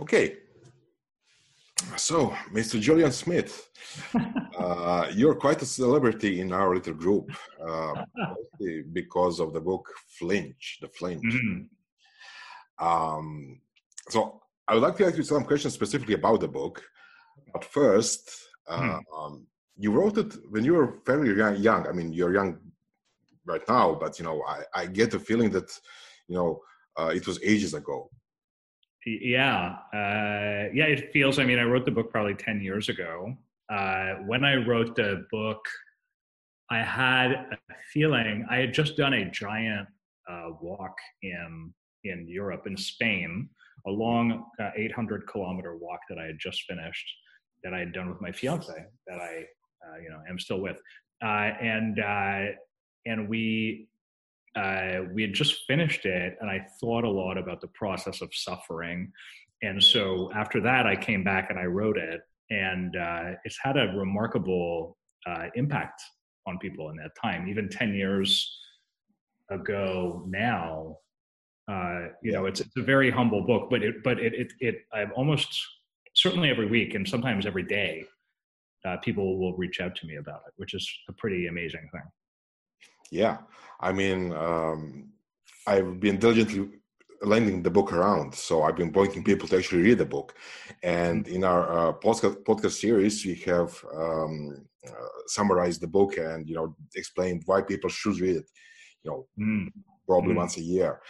Okay. So, Mr. Julien Smith, uh, you're quite a celebrity in our little group uh, because of the book Flinch, The Flinch. Mm-hmm. Um, so, I would like to ask you some questions specifically about the book. But first, uh, hmm. um, you wrote it when you were fairly young. I mean, you're young right now, but you know, I, I get the feeling that you know uh, it was ages ago. Yeah, uh, yeah, it feels. I mean, I wrote the book probably ten years ago. Uh, when I wrote the book, I had a feeling I had just done a giant uh, walk in in Europe in Spain, a long uh, 800 kilometer walk that I had just finished, that I had done with my fiance, that I uh, you know am still with, uh, and and we uh, we had just finished it and I thought a lot about the process of suffering. And so after that, I came back and I wrote it. And uh, it's had a remarkable uh, impact on people in that time. Even 10 years ago now, uh, you know, it's, it's a very humble book, but it, but it, it, it I've almost certainly every week and sometimes every day, uh, people will reach out to me about it, which is a pretty amazing thing. Yeah, I mean, um, I've been diligently lending the book around, so I've been pointing people to actually read the book. And mm-hmm. in our uh, podcast, podcast series, we have um, uh, summarized the book and you know explained why people should read it. You know, mm. probably mm. once a year.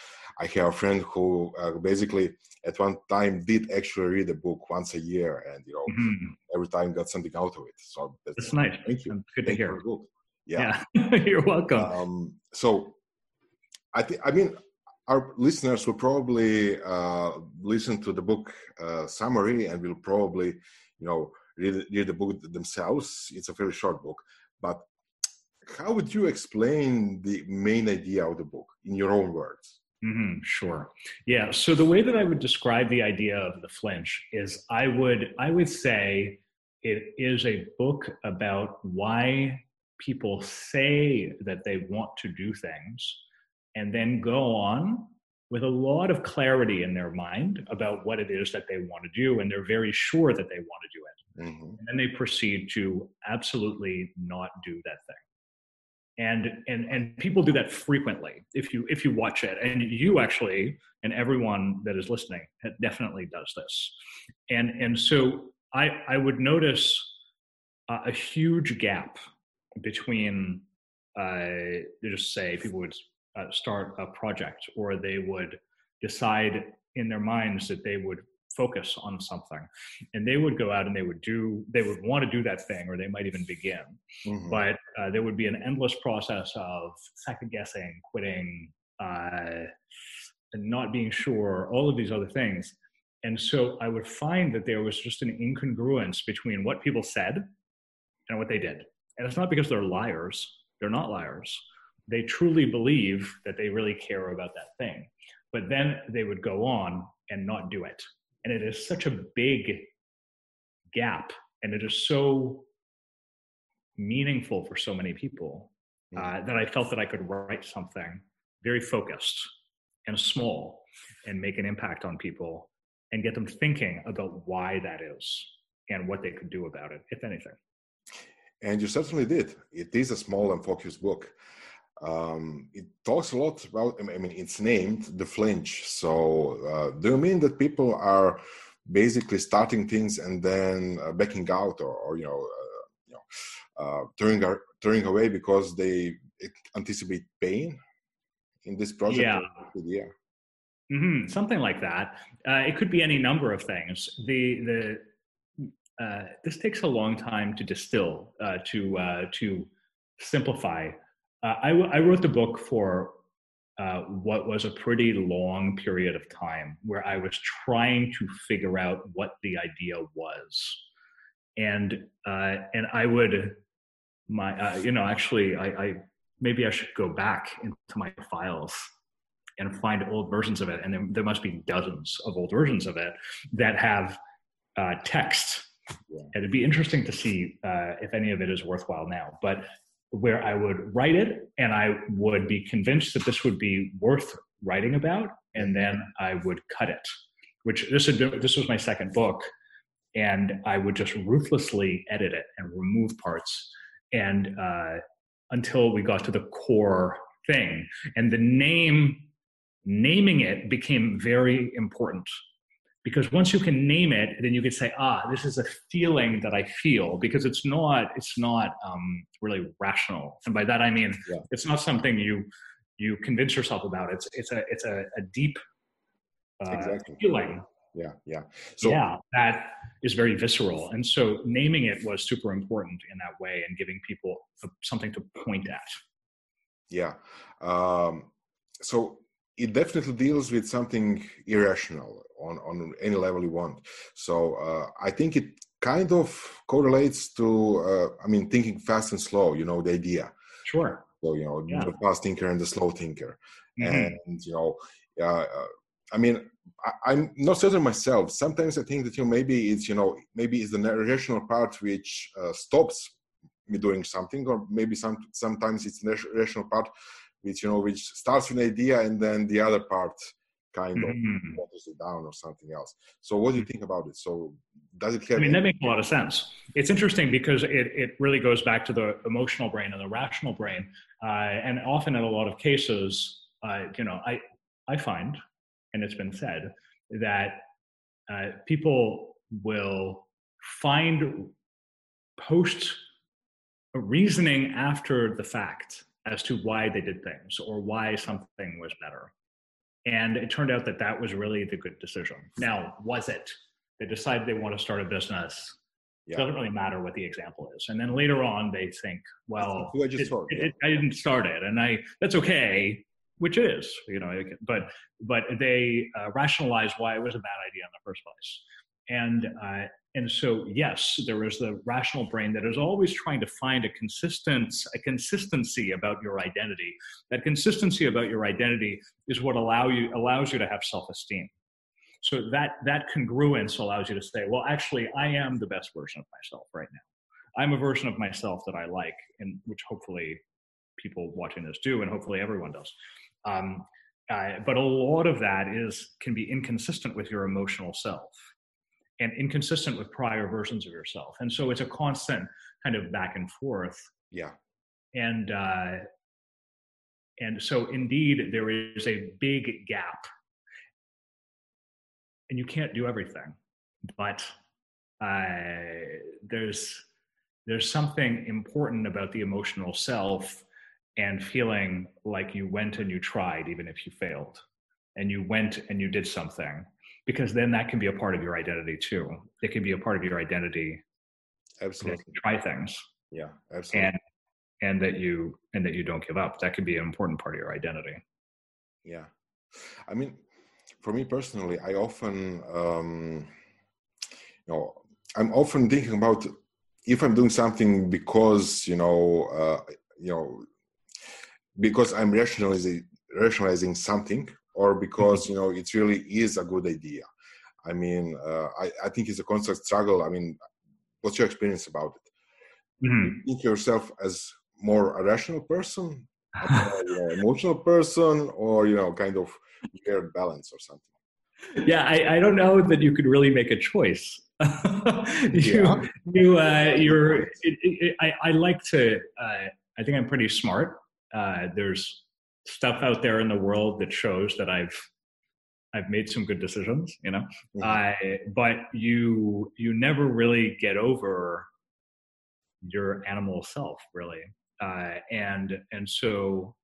I have a friend who uh, basically at one time did actually read the book once a year, and you know mm-hmm. every time got something out of it. So that's, that's nice. Thank you. Good Thank to hear. Yeah, yeah. you're welcome. Um, so, I think I mean our listeners will probably uh, listen to the book uh, summary and will probably, you know, read, read the book themselves. It's a very short book, but how would you explain the main idea of the book in your own words? Mm-hmm, sure. Yeah. So the way that I would describe the idea of the flinch is, I would I would say it is a book about why people say that they want to do things and then go on with a lot of clarity in their mind about what it is that they want to do and they're very sure that they want to do it. Mm-hmm. and then they proceed to absolutely not do that thing. And and and people do that frequently. If you if you watch it and you actually and everyone that is listening definitely does this. And and so i i would notice uh, a huge gap between uh, just say people would uh, start a project or they would decide in their minds that they would focus on something and they would go out and they would do they would want to do that thing or they might even begin mm-hmm. but uh, there would be an endless process of second guessing quitting uh, and not being sure all of these other things and so i would find that there was just an incongruence between what people said and what they did and it's not because they're liars, they're not liars. They truly believe that they really care about that thing. But then they would go on and not do it. And it is such a big gap. And it is so meaningful for so many people uh, mm. that I felt that I could write something very focused and small and make an impact on people and get them thinking about why that is and what they could do about it, if anything. And you certainly did. It is a small and focused book. Um, it talks a lot about, I mean, it's named The Flinch. So, uh, do you mean that people are basically starting things and then uh, backing out or, or you know, uh, you know uh, turning, turning away because they anticipate pain in this project? Yeah. Yeah. Mm-hmm. Something like that. Uh, it could be any number of things. The, the, uh, this takes a long time to distill, uh, to uh, to simplify. Uh, I, w- I wrote the book for uh, what was a pretty long period of time, where I was trying to figure out what the idea was, and and I would my you know actually I, I maybe I should go back into my files and find old versions of it, and there, there must be dozens of old versions of it that have uh, text yeah. It'd be interesting to see uh, if any of it is worthwhile now. But where I would write it and I would be convinced that this would be worth writing about, and then I would cut it. Which this had been, this was my second book, and I would just ruthlessly edit it and remove parts, and uh, until we got to the core thing. And the name, naming it became very important because once you can name it then you can say ah this is a feeling that i feel because it's not it's not um, really rational. And by that i mean yeah. it's not something you you convince yourself about. It's it's a it's a, a deep uh, exactly. feeling. Yeah yeah. So yeah that is very visceral. And so naming it was super important in that way and giving people something to point at. Yeah. Um, so it definitely deals with something irrational on, on any level you want. So uh, I think it kind of correlates to, uh, I mean, thinking fast and slow, you know, the idea. Sure. So, you know, yeah. the fast thinker and the slow thinker. Mm-hmm. And, you know, uh, I mean, I, am not certain myself. Sometimes I think that, you know, maybe it's, you know, maybe it's the rational part which uh, stops me doing something, or maybe some sometimes it's the rational part which, you know, which starts with an idea and then the other part kind of mm-hmm. waters it down or something else. So what do you think about it? So does it I mean, that makes a lot of sense. It's interesting because it, it really goes back to the emotional brain and the rational brain. Uh, and often in a lot of cases, uh, you know, I, I find, and it's been said, that uh, people will find post reasoning after the fact as to why they did things or why something was better and it turned out that that was really the good decision. Now, was it? They decide they want to start a business. Yeah. It doesn't really matter what the example is. And then later on, they think, well, I, just it, it, it, I didn't start it, and I that's okay, which is, you know, but but they uh, rationalize why it was a bad idea in the first place. And uh, and so yes there is the rational brain that is always trying to find a consistence a consistency about your identity. That consistency about your identity is what allow you allows you to have self-esteem. So that that congruence allows you to say well actually i am the best version of myself right now. I'm a version of myself that i like and which hopefully people watching this do and hopefully everyone does. Um, uh, but a lot of that is can be inconsistent with your emotional self and inconsistent with prior versions of yourself. And so it's a constant kind of back and forth. Yeah. And uh, and so indeed there is a big gap. And you can't do everything, but uh, there's there's something important about the emotional self and feeling like you went and you tried even if you failed and you went and you did something because then that can be a part of your identity too. It can be a part of your identity. Absolutely. try things. Yeah, absolutely. And and that you and that you don't give up. That can be an important part of your identity. Yeah, I mean, for me personally, I often, um, you know, I'm often thinking about if I'm doing something because you know, uh, you know, because I'm rationalizing rationalizing something or because you know it really is a good idea. I mean uh, I, I think it's a constant struggle. I mean what's your experience about it? Mm-hmm. you think yourself as more a rational person a more, you know, emotional person or you know kind of weird balance or something? Yeah I, I don't know that you could really make a choice. You yeah. you uh, you're it, it, I, I like to uh, i think i'm pretty smart. Uh, there's stuff out there in the world that shows that I've I've made some good decisions, you know. Mm-hmm. but you you never really get over your animal self, really, uh, and and so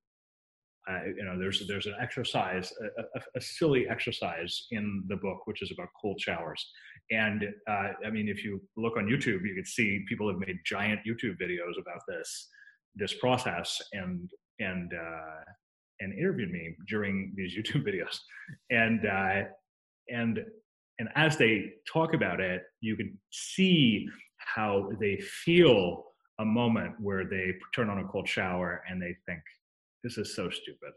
uh, you know there's there's an exercise, a, a, a, silly exercise in the book, which is about cold showers. And uh, I mean, if you look on YouTube, you can see people have made giant YouTube videos about this this process, and and uh, and interviewed me during these YouTube videos, and uh, and and as they talk about it, you can see how they feel a moment where they turn on a cold shower and they think, "This is so stupid."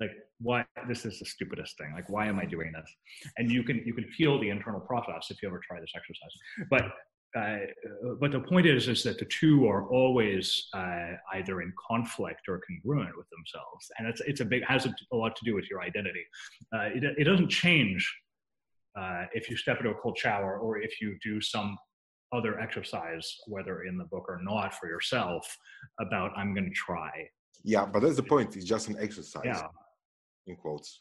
Like, why? This is the stupidest thing. Like, why am I doing this? And you can you can feel the internal process if you ever try this exercise. But but the point is, is that the two are always uh, either in conflict or congruent with themselves, and it's it's a big has a, lot to do with your identity. Uh, it, it doesn't change uh, if you step into a cold shower or if you do some other exercise, whether in the book or not, for yourself about I'm going to try. Yeah, but that's the point. It's just an exercise. Yeah. In quotes.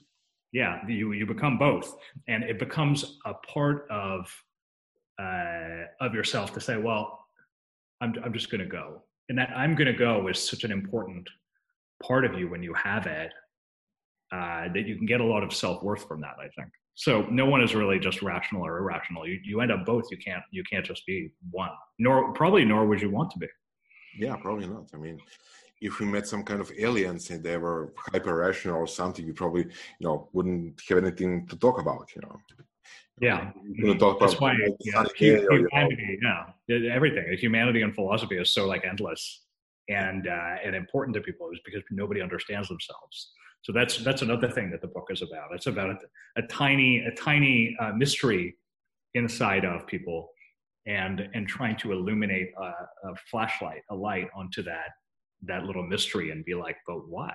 Yeah, you you become both, and it becomes a part of uh, of yourself to say, well, I'm, I'm just going to go. And that I'm going to go is such an important part of you when you have it uh, that you can get a lot of self worth from that, I think. So no one is really just rational or irrational. You, you end up both. You can't, you can't just be one, nor probably, nor would you want to be. Yeah, probably not. I mean, if we met some kind of aliens and they were hyper rational or something, you probably, you know, wouldn't have anything to talk about, you know. Yeah, that's why yeah, humanity, yeah, everything. Humanity and philosophy is so like endless and uh, and important to people is because nobody understands themselves. So that's that's another thing that the book is about. It's about a, a tiny a tiny uh, mystery inside of people, and and trying to illuminate a, a flashlight, a light onto that that little mystery, and be like, but why?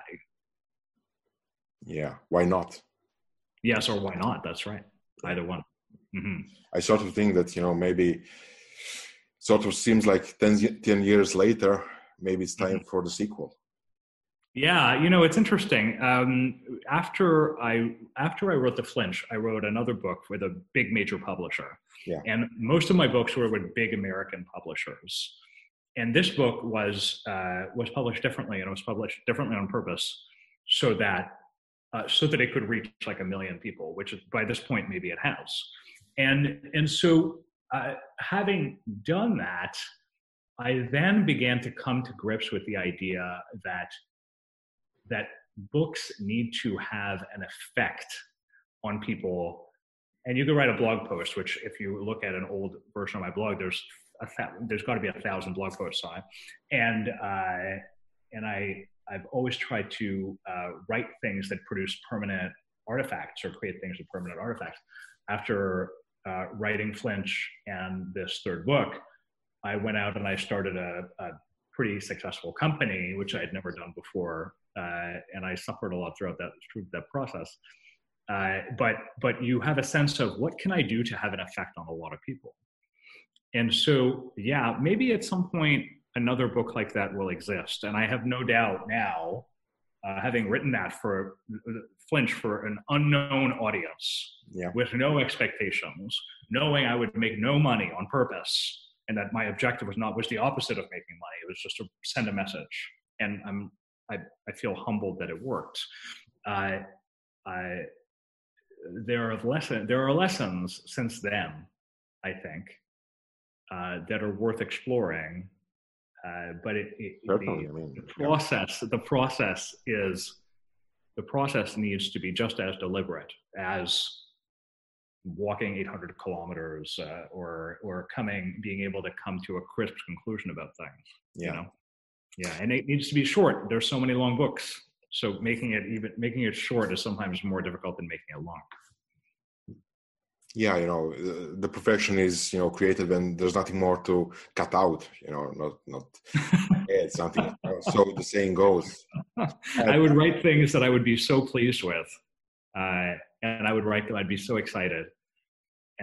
Yeah, why not? Yes, or why not? That's right. Either one. Mm-hmm. I sort of think that you know maybe sort of seems like 10, 10 years later maybe it's time mm-hmm. for the sequel. Yeah, you know it's interesting. Um, after I after I wrote the Flinch, I wrote another book with a big major publisher. Yeah. And most of my books were with big American publishers. And this book was uh, was published differently, and it was published differently on purpose, so that uh, so that it could reach like a million people, which by this point maybe it has. And, and so, uh, having done that, I then began to come to grips with the idea that, that books need to have an effect on people. And you could write a blog post, which, if you look at an old version of my blog, there's a th- there's got to be a thousand blog posts on it, and uh, and I I've always tried to uh, write things that produce permanent artifacts or create things with permanent artifacts. After uh, writing Flinch and this third book, I went out and I started a, a pretty successful company, which I had never done before, uh, and I suffered a lot throughout that through that process. Uh, but but you have a sense of what can I do to have an effect on a lot of people, and so yeah, maybe at some point another book like that will exist, and I have no doubt now, uh, having written that for Flinch for an unknown audience yeah. with no expectations, knowing I would make no money on purpose, and that my objective was not was the opposite of making money. It was just to send a message, and I'm I, I feel humbled that it worked. Uh, I, there are lesson there are lessons since then, I think, uh, that are worth exploring. Uh, but it, it the, I mean, the process the process is the process needs to be just as deliberate as walking 800 kilometers uh, or or coming being able to come to a crisp conclusion about things yeah. you know? Yeah and it needs to be short. There's so many long books so making it even making it short is sometimes more difficult than making it long yeah you know the perfection is you know created when there's nothing more to cut out you know not not add something so the saying goes. I would write things that i would be so pleased with uh, and i would write them i'd be so excited.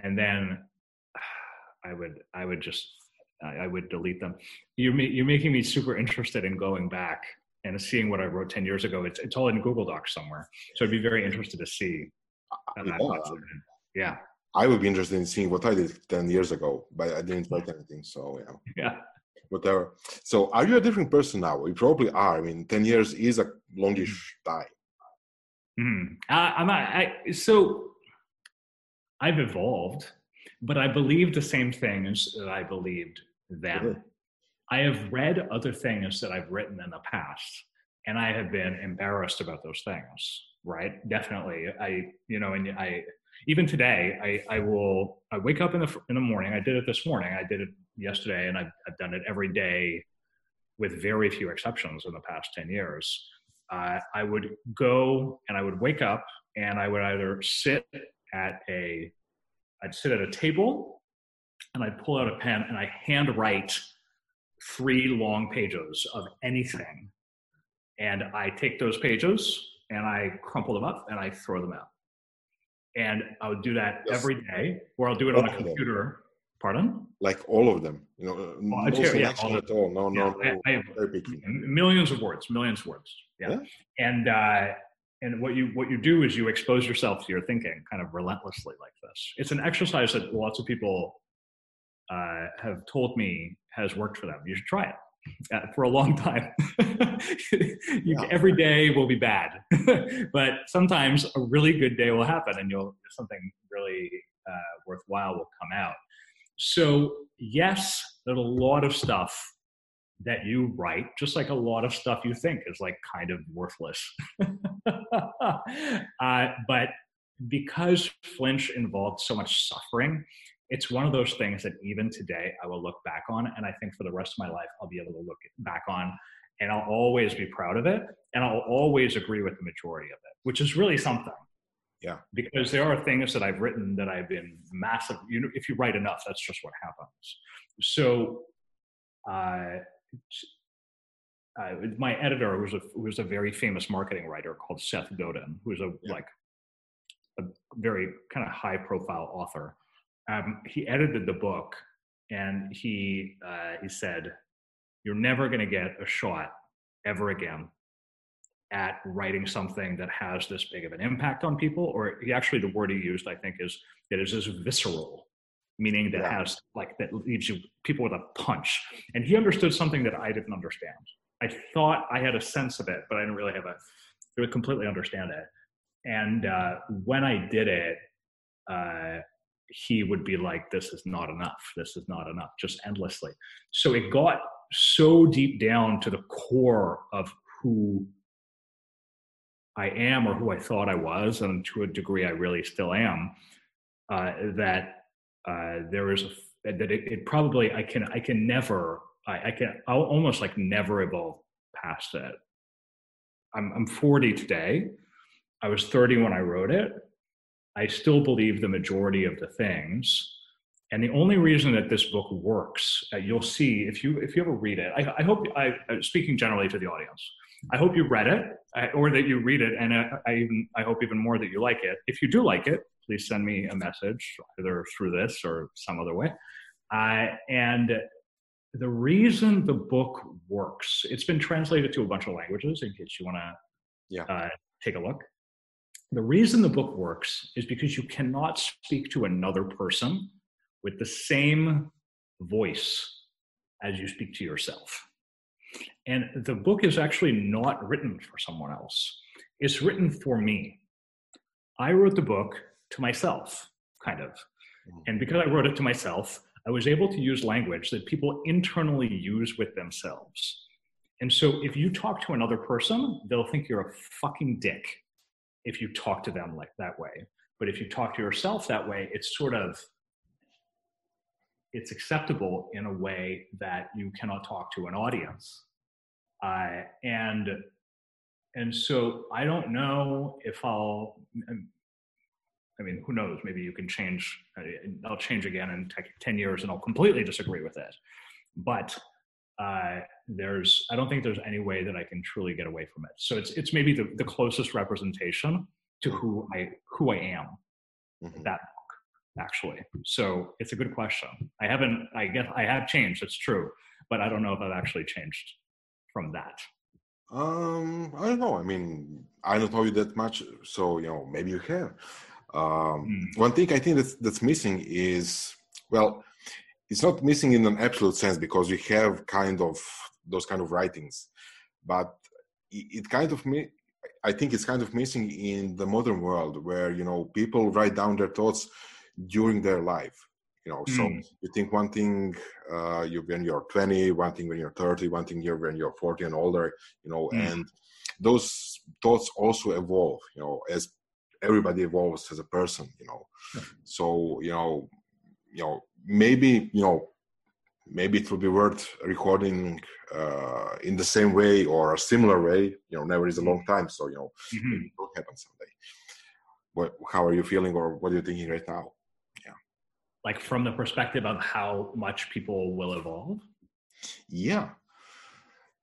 And then i would i would just i would delete them. You're, you're making me super interested in going back and seeing what i wrote 10 years ago. It's, it's all in google docs somewhere. So i'd be very interested to see yeah. yeah I would be interested in seeing what I did 10 years ago, but I didn't write anything. So, yeah. Yeah. Whatever. So, are you a different person now? You probably are. I mean, 10 years is a longish time. Mm-hmm. Uh, I'm not, I, so I've evolved, but I believe the same things that I believed then. Mm-hmm. I have read other things that I've written in the past, and I have been embarrassed about those things. Right? Definitely. I, you know, and I, even today, I, I will I wake up in the in the morning. I did it this morning. I did it yesterday, and I've, I've done it every day, with very few exceptions in the past ten years. Uh, I would go and I would wake up and I would either sit at a I'd sit at a table and I'd pull out a pen and I handwrite three long pages of anything. And I take those pages and I crumple them up and I throw them out. And I would do that yes. every day, or I'll do it on a computer. Pardon? Like all of them, you know, uh, no selection yeah, at all. No, yeah, no, no. I, I millions of words, millions of words. Yeah. yeah. And uh, and what you what you do is you expose yourself to your thinking kind of relentlessly like this. It's an exercise that lots of people uh, have told me has worked for them. You should try it uh, for a long time. you, yeah. Every day will be bad, but sometimes a really good day will happen, and you'll something really uh, worthwhile will come out. So yes, there's a lot of stuff that you write, just like a lot of stuff you think is like kind of worthless. uh, but because flinch involved so much suffering it's one of those things that even today I will look back on. And I think for the rest of my life, I'll be able to look back on and I'll always be proud of it. And I'll always agree with the majority of it, which is really something. Yeah. Because there are things that I've written that I've been massive. You know, if you write enough, that's just what happens. So, uh, uh, my editor was a was a very famous marketing writer called Seth Godin, who's a yeah. like a very kind of high profile author um, he edited the book and he uh, he said, "You're never going to get a shot ever again at writing something that has this big of an impact on people." Or he actually the word he used, I think, is that is this visceral, meaning that yeah. has like that leaves you people with a punch. And he understood something that I didn't understand. I thought I had a sense of it, but I didn't really have a really completely understand it. And uh, when I did it, uh, he would be like, This is not enough. This is not enough, just endlessly. So it got so deep down to the core of who I am or who I thought I was, and to a degree I really still am, uh, that uh, there is a, that it, it, probably I can I can never I, I, can I'll almost like never evolve past it. I'm I'm 40 today. I was 30 when I wrote it. I still believe the majority of the things. And the only reason that this book works, uh, you'll see if you if you ever read it. I, I hope I uh, speaking generally to the audience. I hope you read it uh, or that you read it, and I, uh, I even I hope even more that you like it. If you do like it, please send me a message either through this or some other way. Uh, and the reason the book works, it's been translated to a bunch of languages in case you want to yeah. uh, take a look. The reason the book works is because you cannot speak to another person with the same voice as you speak to yourself. And the book is actually not written for someone else, it's written for me. I wrote the book to myself, kind of. Mm. And because I wrote it to myself, I was able to use language that people internally use with themselves. And so if you talk to another person, they'll think you're a fucking dick if you talk to them like that way. But if you talk to yourself that way, it's sort of it's acceptable in a way that you cannot talk to an audience. Uh, and and so I don't know if I'll. I mean, who knows? Maybe you can change. Uh, I'll change again in ten years, and I'll completely disagree with it. But uh, there's I don't think there's any way that I can truly get away from it. So it's it's maybe the, the closest representation to who I who I am. Mm-hmm. That actually. So it's a good question. I haven't I guess I have changed, it's true, but I don't know if I've actually changed from that. Um, I don't know. I mean, I don't know you that much, so you know, maybe you have. Um, mm. One thing I think that's that's missing is well, it's not missing in an absolute sense because we have kind of those kind of writings but it kind of me i think it's kind of missing in the modern world where you know people write down their thoughts during their life you know mm. so hmm. you think one thing uh, you when you're 20 one thing when you're 30 one thing you're when you're 40 and older you know mm. and those thoughts also evolve you know as everybody evolves as a person you know so you know you know maybe you know maybe it will be worth recording uh, in the same way or a similar way you know never is a long time so you know mm-hmm. maybe it will happen someday what how are you feeling or what are you thinking right now like from the perspective of how much people will evolve yeah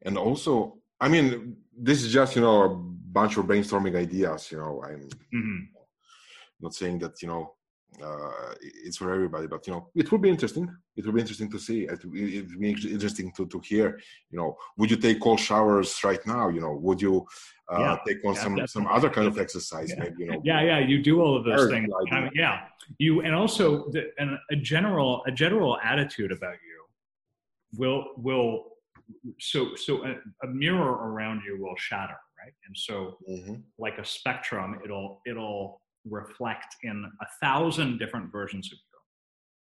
and also i mean this is just you know a bunch of brainstorming ideas you know i'm mm-hmm. not saying that you know uh, it's for everybody but you know it will be interesting. It will be interesting to see. It will be interesting to, to hear you know would you take cold showers right now? You know would you uh, yeah, take on yeah, some definitely. some other kind of exercise yeah. maybe you know? Yeah yeah you do all of those things. I mean, yeah. You and also the, and a general a general attitude about you will will so so a, a mirror around you will shatter right? And so mm-hmm. like a spectrum it'll it'll reflect in a thousand different versions of you.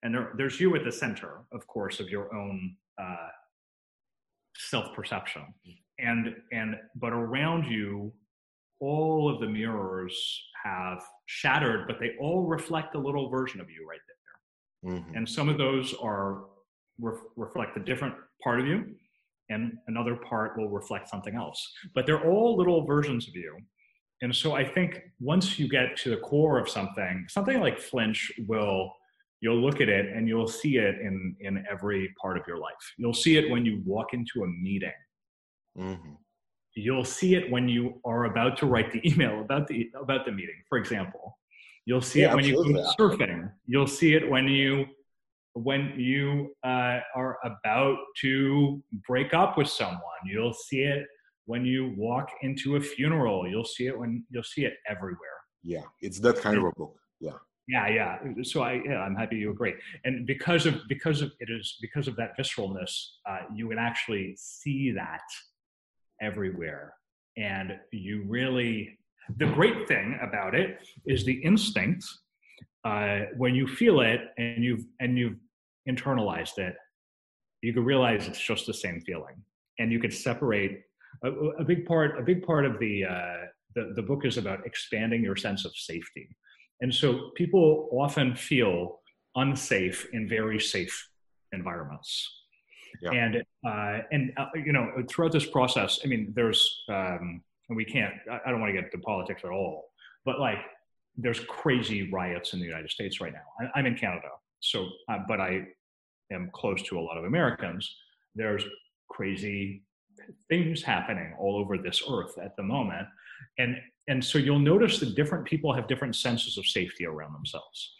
And there, there's you at the center of course of your own uh, self-perception. And and but around you all of the mirrors have shattered but they all reflect a little version of you right there. Mm-hmm. and some of those are re- reflect a different part of you and another part will reflect something else. But they're all little versions of you and so I think once you get to the core of something, something like flinch will you'll look at it and you'll see it in in every part of your life. You'll see it when you walk into a meeting. Mm-hmm. You'll see it when you are about to write the email about the about the meeting, for example. You'll see yeah, it when you go surfing. You'll see it when you when you uh, are about to break up with someone. You'll see it when you walk into a funeral you'll see it when you'll see it everywhere. Yeah it's that kind of a book yeah. Yeah yeah so i yeah i'm happy you agree. And because of because of it is because of that visceralness uh, you can actually see that everywhere. And you really the great thing about it is the instinct uh, when you feel it and you've and you've internalized it you can realize it's just the same feeling. And you can separate a, a big part a big part of the, uh, the the book is about expanding your sense of safety. And so people often feel unsafe in very safe environments. Yeah. and uh, and uh, you know throughout this process i mean there's um, and we can't i don't want to get into politics at all but like there's crazy riots in the united states right now. I, am in canada so uh, but i am close to a lot of americans. There's crazy things happening all over this earth at the moment. And and so you'll notice that different people have different senses of safety around themselves.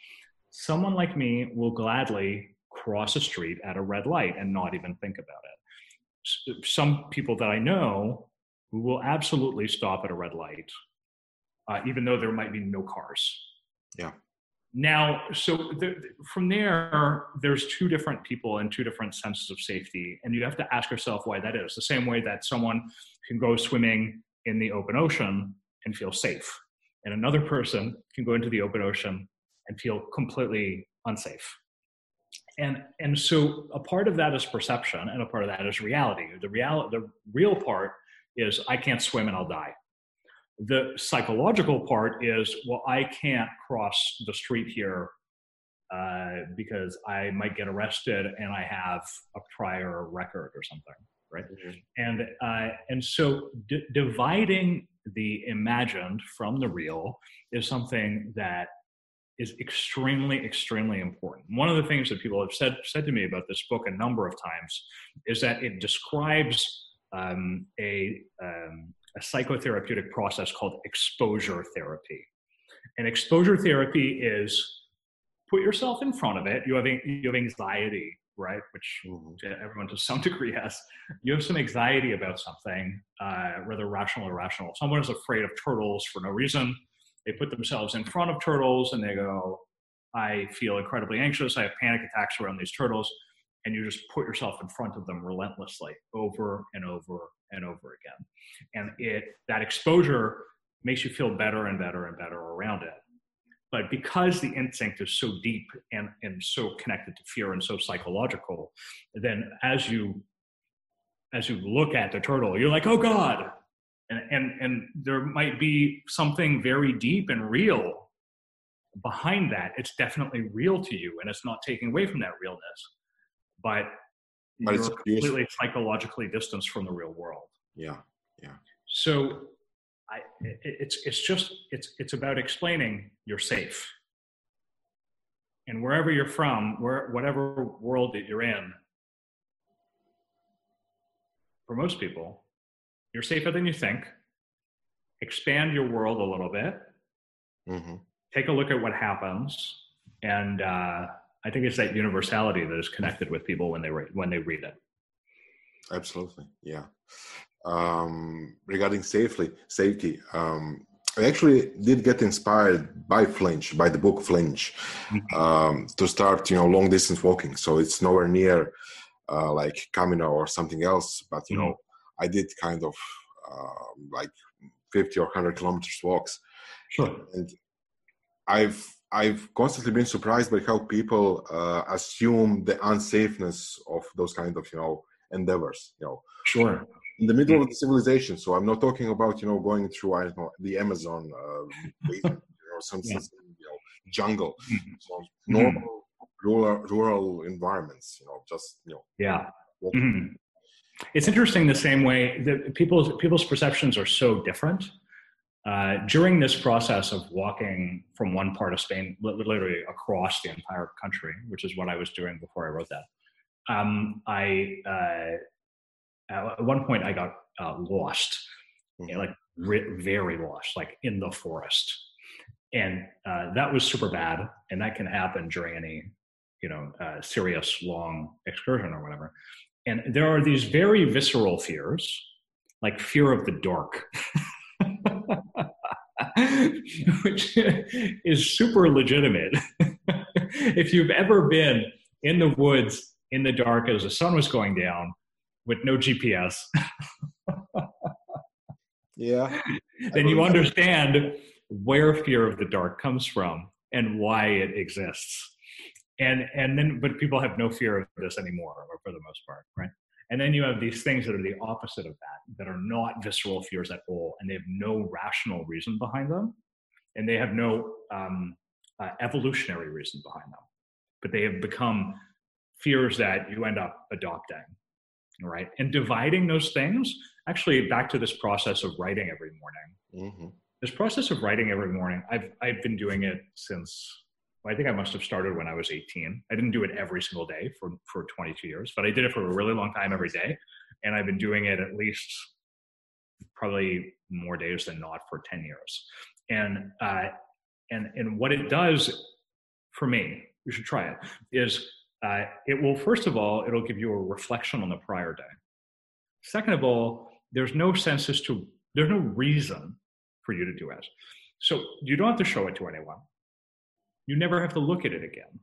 Someone like me will gladly cross a street at a red light and not even think about it. Some people that i know will absolutely stop at a red light uh, even though there might be no cars. Yeah now, so from there, there's two different people and two different senses of safety, and you have to ask yourself why that is. The same way that someone can go swimming in the open ocean and feel safe, and another person can go into the open ocean and feel completely unsafe. And and so a part of that is perception, and a part of that is reality. The real the real part is I can't swim and I'll die the psychological part is well i can't cross the street here uh, because i might get arrested and i have a prior record or something right mm-hmm. and uh, and so d- dividing the imagined from the real is something that is extremely extremely important one of the things that people have said said to me about this book a number of times is that it describes um, a um, a psychotherapeutic process called exposure therapy. And exposure therapy is put yourself in front of it. You have, you have anxiety, right? Which mm-hmm. everyone to some degree has. You have some anxiety about something, uh, whether rational or irrational. Someone is afraid of turtles for no reason. They put themselves in front of turtles and they go, I feel incredibly anxious. I have panic attacks around these turtles and you just put yourself in front of them relentlessly over and over and over again. And it that exposure makes you feel better and better and better around it. But because the instinct is so deep and, and so connected to fear and so psychological then as you as you look at the turtle you're like oh god! And and, and there might be something very deep and real behind that. It's definitely real to you and it's not taking away from that realness but, but you're completely psychologically distanced from the real world. Yeah, yeah. So, I, it, it's it's just it's it's about explaining you're safe. and wherever you're from, where whatever world that you're in, for most people, you're safer than you think. Expand your world a little bit. Mm-hmm. Take a look at what happens, and uh, I think it's that universality that is connected with people when they read when they read it. Absolutely, yeah. Um, regarding safely safety, um, I actually did get inspired by Flinch, by the book Flinch, mm-hmm. um, to start, you know, long distance walking. So it's nowhere near uh, like Camino or something else, but you mm-hmm. know, I did kind of uh, like 50 or 100 kilometers walks. Sure. And I've I've constantly been surprised by how people uh, assume the unsafeness of those kind of you know endeavors. You know, sure in the middle of the civilization. So I'm not talking about you know going through I don't know the Amazon, uh, you know, some, yeah. some you know jungle, mm-hmm. so normal mm-hmm. rural rural environments. You know, just you know. Yeah. Mm-hmm. It's interesting the same way that people's people's perceptions are so different. Uh, during this process of walking from one part of Spain, literally across the entire country, which is what I was doing before I wrote that, um, I uh, at one point I got uh, lost, mm-hmm. like re- very lost, like in the forest, and uh, that was super bad. And that can happen during any, you know, uh, serious long excursion or whatever. And there are these very visceral fears, like fear of the dark. which is super legitimate. if you've ever been in the woods in the dark as the sun was going down with no GPS. yeah. then you understand where fear of the dark comes from and why it exists. And and then but people have no fear of this anymore, or for the most part, right? And then you have these things that are the opposite of that, that are not visceral fears at all, and they have no rational reason behind them, and they have no um, uh, evolutionary reason behind them, but they have become fears that you end up adopting right? And dividing those things, actually, back to this process of writing every morning. Mm-hmm. This process of writing every morning, I've I've been doing it since. I think I must have started when I was 18. I didn't do it every single day for for 22 years, but I did it for a really long time every day, and I've been doing it at least probably more days than not for 10 years. And uh, and and what it does for me, you should try it, is uh, it will, first of all, it'll give you a reflection on the prior day. Second of all, there's no sense as to, there's no reason for you to do it. So you don't have to show it to anyone. You never have to look at it again.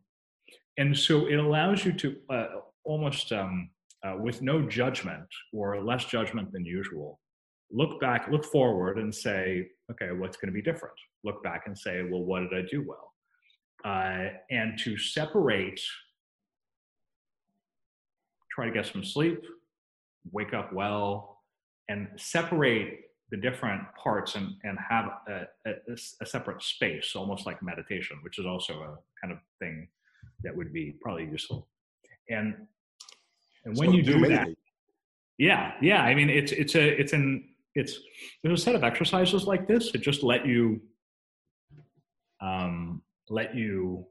And so it allows you to uh, almost um, uh, with no judgment or less judgment than usual, look back, look forward and say, okay, what's going to be different? Look back and say, well, what did I do well? Uh, and to separate try to get some sleep, wake up well, and separate the different parts and, and have a, a, a, separate space, almost like meditation, which is also a kind of thing that would be probably useful. And and when so you do, that, yeah, yeah. I mean, it's it's a it's an it's there's a set of exercises like this that just let you um, let you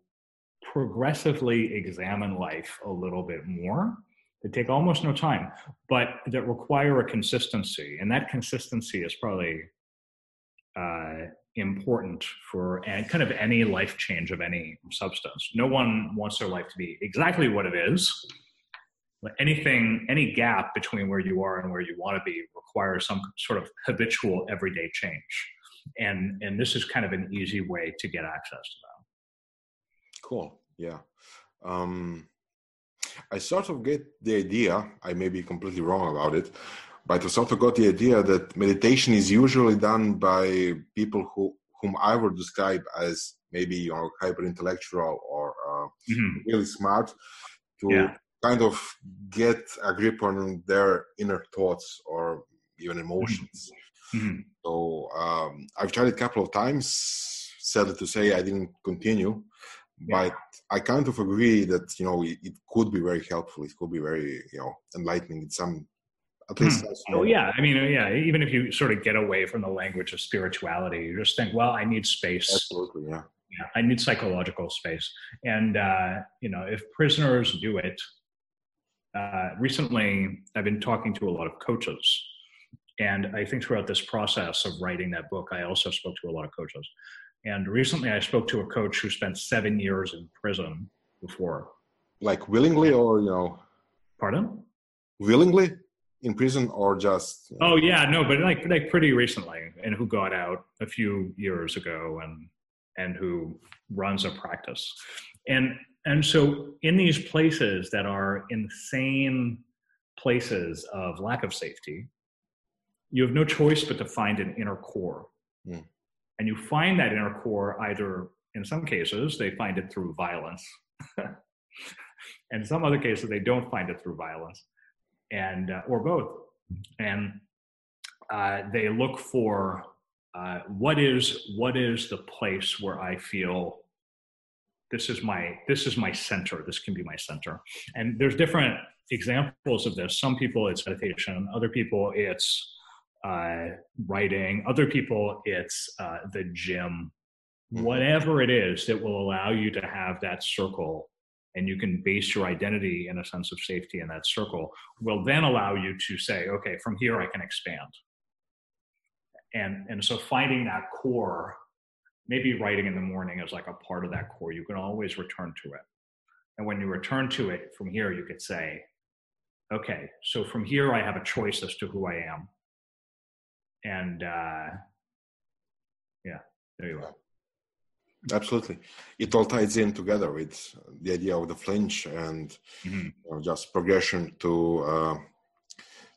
progressively examine life a little bit more that take almost no time, but that require a consistency. And that consistency is probably uh, important for kind of any life change of any substance. No one wants their life to be exactly what it is. Anything, any gap between where you are and where you want to be requires some sort of habitual everyday change. And, and this is kind of an easy way to get access to that. Cool. Yeah. Um, I sort of get the idea, I may be completely wrong about it, but I sort of got the idea that meditation is usually done by people who whom I would describe as maybe you know hyper intellectual or uh, mm-hmm. really smart to yeah. kind of get a grip on their inner thoughts or even emotions. Mm-hmm. So um, I've tried it a couple of times. Sadly to say, I didn't continue, yeah. but I kind of agree that you know it, it, could be very helpful. It could be very you know enlightening in some at least. Hmm. Oh yeah, I mean yeah. Even if you sort of get away from the language of spirituality, you just think, well, I need space. Absolutely, yeah. yeah, I need psychological space, and uh, you know, if prisoners do it, uh, recently I've been talking to a lot of coaches, and I think throughout this process of writing that book, I also spoke to a lot of coaches. And recently, I spoke to a coach who spent seven years in prison before. Like willingly, or you know, pardon? Willingly in prison, or just? You know? Oh yeah, no, but like like pretty recently, and who got out a few years ago, and and who runs a practice, and and so in these places that are insane places of lack of safety, you have no choice but to find an inner core. Mm. And you find that inner core either, in some cases, they find it through violence. and in some other cases, they don't find it through violence, and uh, or both. And uh, they look for uh, what is what is the place where I feel this is my this is my center. This can be my center. And there's different examples of this. Some people it's meditation. Other people it's uh, writing, other people, it's uh, the gym, mm-hmm. whatever it is that will allow you to have that circle and you can base your identity in a sense of safety in that circle will then allow you to say okay from here i can expand. And and so finding that core maybe writing in the morning is like a part of that core. You can always return to it. And when you return to it from here you could say okay so from here i have a choice as to who i am and uh, yeah, there you are. Absolutely, it all ties in together with the idea of the flinch and mm-hmm. you know, just progression to uh,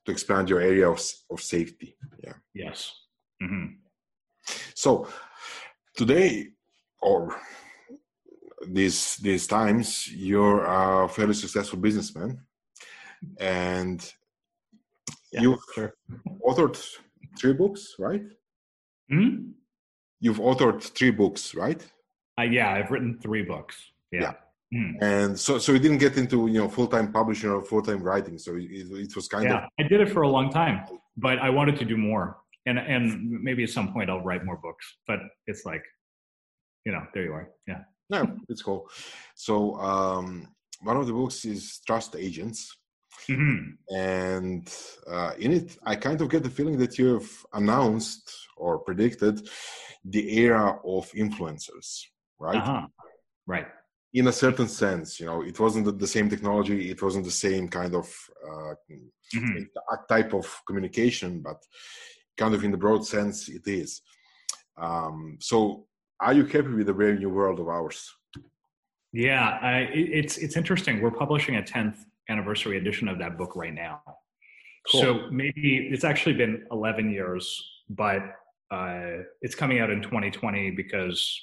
to expand your area of, of safety. Yeah. Yes. Mm-hmm. So today, or these these times, you're a fairly successful businessman, and yeah, you've sure. authored three books, right? Hmm? You've authored three books, right? Uh, yeah, I've written three books. Yeah. yeah. Mm. And so, so you didn't get into you know full time publishing or full time writing. So it, it was kind yeah, of. I did it for a long time, but I wanted to do more, and and maybe at some point I'll write more books. But it's like, you know, there you are. Yeah. No, it's cool. So um, one of the books is Trust Agents, Mm-hmm. And uh, in it, I kind of get the feeling that you have announced or predicted the era of influencers, right? Uh-huh. Right. In a certain sense, you know, it wasn't the same technology, it wasn't the same kind of uh, mm-hmm. type of communication, but kind of in the broad sense, it is. Um, so, are you happy with the brave new world of ours? Yeah, I, it's it's interesting. We're publishing a tenth anniversary edition of that book right now. Cool. So maybe it's actually been 11 years, but uh, it's coming out in 2020 because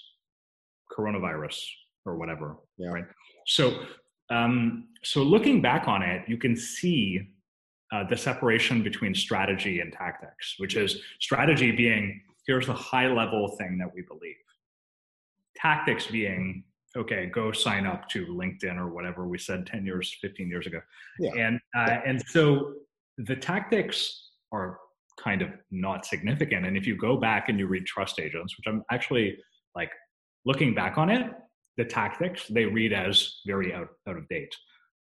coronavirus or whatever. Yeah. Right. So, um, so looking back on it, you can see uh, the separation between strategy and tactics, which is strategy being here's the high level thing that we believe, tactics being okay, go sign up to LinkedIn or whatever we said 10 years, 15 years ago. Yeah. And, uh, and so the tactics are kind of not significant. And if you go back and you read trust agents, which I'm actually like looking back on it, the tactics they read as very out, out of date.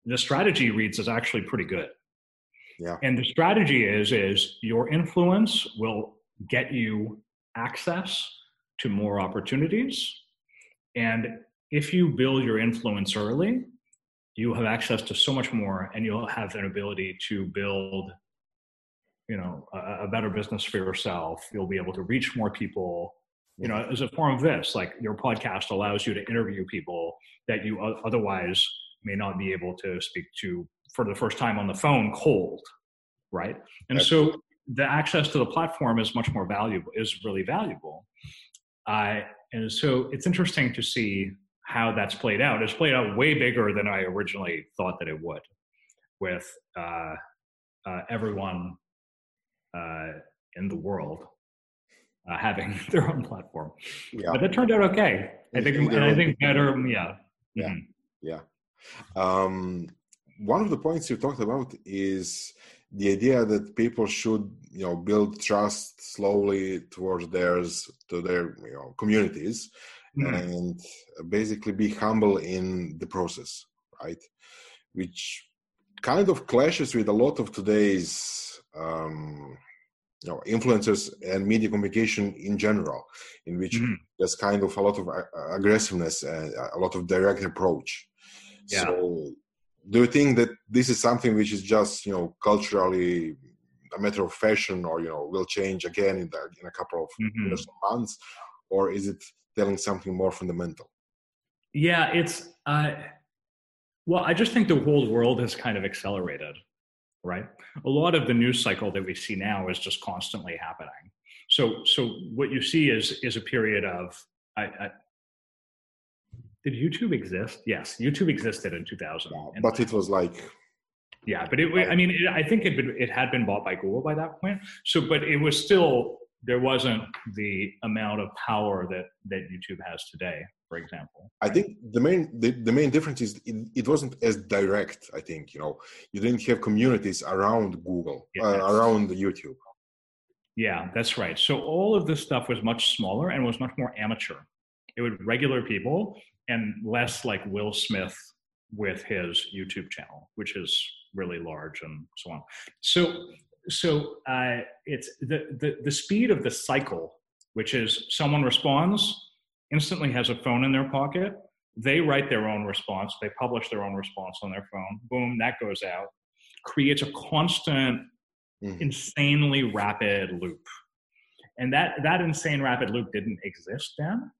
The strategy reads as actually pretty good. Yeah. And the strategy is is your influence will get you access to more opportunities and if you build your influence early, you have access to so much more and you'll have an ability to build you know a, a, better business for yourself. You'll be able to reach more people. You know as a form of this like your podcast allows you to interview people that you otherwise may not be able to speak to for the first time on the phone cold right? And so the access to the platform is much more valuable is really valuable. Uh, and so it's interesting to see how that's played out. It's played out way bigger than I originally thought that it would, with uh, uh, everyone uh, in the world uh, having their own platform. Yeah. But that turned out okay. I think, and I think better. Yeah. Yeah. Mm-hmm. Yeah. Um, one of the points you talked about is the idea that people should, you know, build trust slowly towards theirs to their, you know, communities. And basically be humble in the process, right? Which kind of clashes with a lot of today's um, you know influencers and media communication in general in which mm-hmm. there's kind of a lot of uh, aggressiveness and a lot of direct approach yeah. so do you think that this is something which is just you know culturally a matter of fashion or you know will change again in, the, in a couple of mm-hmm. years or months or is it telling something more fundamental yeah it's uh, well i just think the whole world has kind of accelerated right? A lot of the news cycle that we see now is just constantly happening. So, so what you see is is a period of. I, I, did YouTube exist? Yes, YouTube existed in 2000. Yeah, but it was like. Yeah, but it. I mean, it, I think it it had been bought by Google by that point. So, but it was still there wasn't the amount of power that that YouTube has today for example. I think the main the, the main difference is it, it, wasn't as direct i think you know. You didn't have communities around google yes. uh, around youtube. Yeah that's right. So all of this stuff was much smaller and was much more amateur. It was regular people and less like will smith with his youtube channel which is really large and so on. So so uh, it's the, the the speed of the cycle which is someone responds instantly has a phone in their pocket. They write their own response. They publish their own response on their phone. Boom, that goes out. Creates a constant, mm-hmm. insanely rapid loop. And that, that insane rapid loop didn't exist then.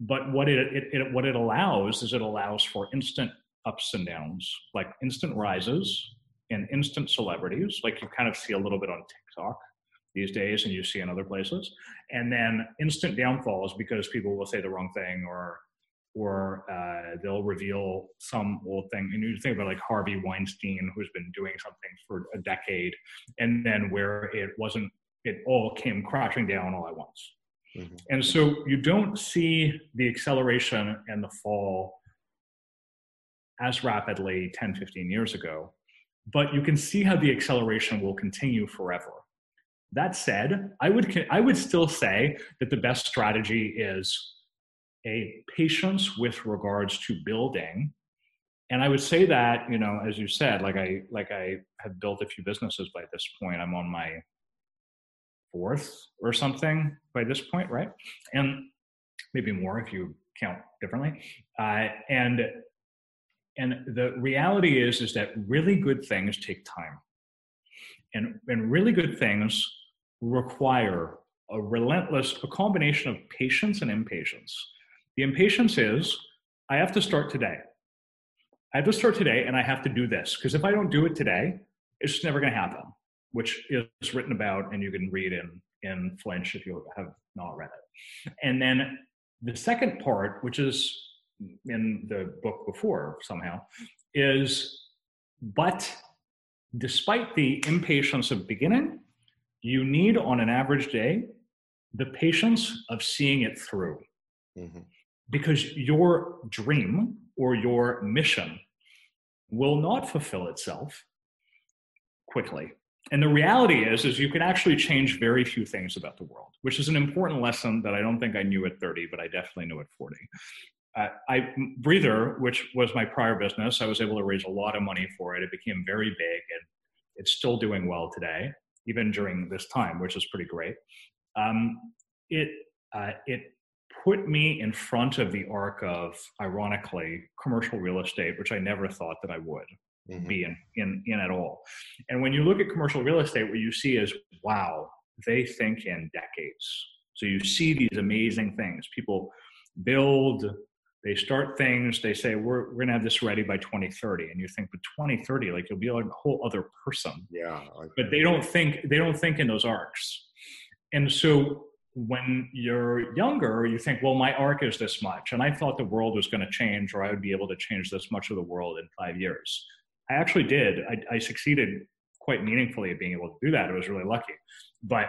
But what it, it, it what it allows is it allows for instant ups and downs, like instant rises and instant celebrities, like you kind of see a little bit on TikTok these days and you see in other places. And then instant downfalls because people will say the wrong thing or or uh, they'll reveal some old thing. And you think about like harvey weinstein who's been doing something for a decade and then where it wasn't it all came crashing down all at once. Mm-hmm. and so you don't see the acceleration and the fall as rapidly 10 15 years ago but you can see how the acceleration will continue forever that said, I would I would still say that the best strategy is a patience with regards to building. And I would say that, you know, as you said, like I like I have built a few businesses by this point. I'm on my fourth or something by this point, right? And maybe more if you count differently. Uh, and and the reality is is that really good things take time and and really good things require a relentless, a combination of patience and impatience. The impatience is, I have to start today. I have to start today and I have to do this because if I don't do it today, it's just never going to happen, which is written about and you can read in, in Flinch if you have not read it. And then the second part, which is in the book before somehow, is but despite the impatience of beginning, you need on an average day the patience of seeing it through. Mm-hmm. because your dream or your mission will not fulfill itself quickly. And the reality is is you can actually change very few things about the world which is an important lesson that i don't think i knew at 30 but i definitely knew at 40 uh, I breather, which was my prior business, I was able to raise a lot of money for it. It became very big, and it's still doing well today even during this time, which is pretty great. Um, it uh, it put me in front of the arc of, ironically, commercial real estate, which I never thought that I would mm-hmm. be in, in in at all. And when you look at commercial real estate, what you see is, wow, they think in decades. So you see these amazing things. People build they start things they say we're, we're going to have this ready by 2030 and you think but 2030 like you'll be like a whole other person. Yeah but they don't think they don't think in those arcs. And so when you're younger you think well my arc is this much and i thought the world was going to change or i would be able to change this much of the world in five years. I actually did. I, I succeeded quite meaningfully at being able to do that. I was really lucky. But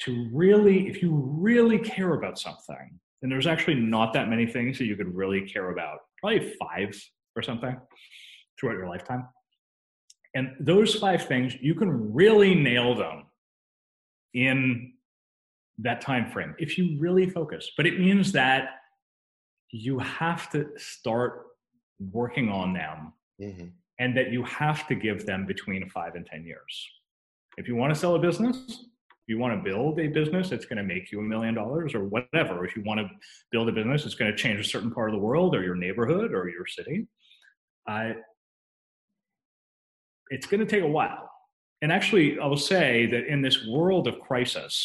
to really if you really care about something and there's actually not that many things that you could really care about. Probably five or something throughout your lifetime. And those five things you can really nail them in that time frame if you really focus. But it means that you have to start working on them hmm and that you have to give them between five and 10 years. If you want to sell a business, you want to build a business that's going to make you a million dollars or whatever, if you want to build a business that's going to change a certain part of the world or your neighborhood or your city, it's going to take a while. And actually, I will say that in this world of crisis,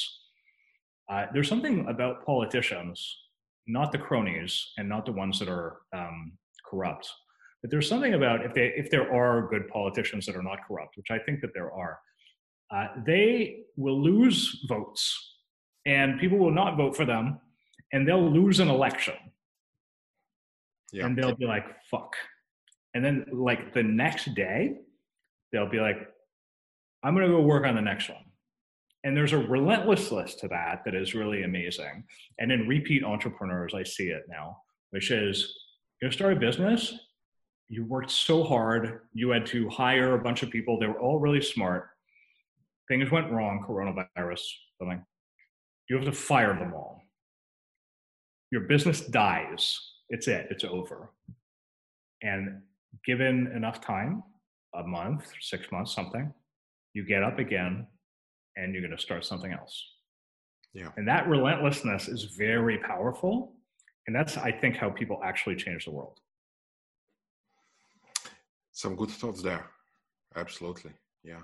uh, there's something about politicians, not the cronies and not the ones that are um, corrupt, but there's something about if they if there are good politicians that are not corrupt, which I think that there are, uh, they will lose votes, and people will not vote for them, and they'll lose an election, Yeah. and they'll be like, "Fuck," and then like the next day, they'll be like, "I'm gonna go work on the next one." And there's a relentlessness to that that is really amazing. And in repeat entrepreneurs, I see it now, which is you start a business, you worked so hard, you had to hire a bunch of people, they were all really smart. Things went wrong, coronavirus, something. You have to fire them all. Your business dies. It's it, it's over. And given enough time, a month, six months, something, you get up again and you're going to start something else. Yeah. And that relentlessness is very powerful. And that's, I think, how people actually change the world. Some good thoughts there. Absolutely. Yeah.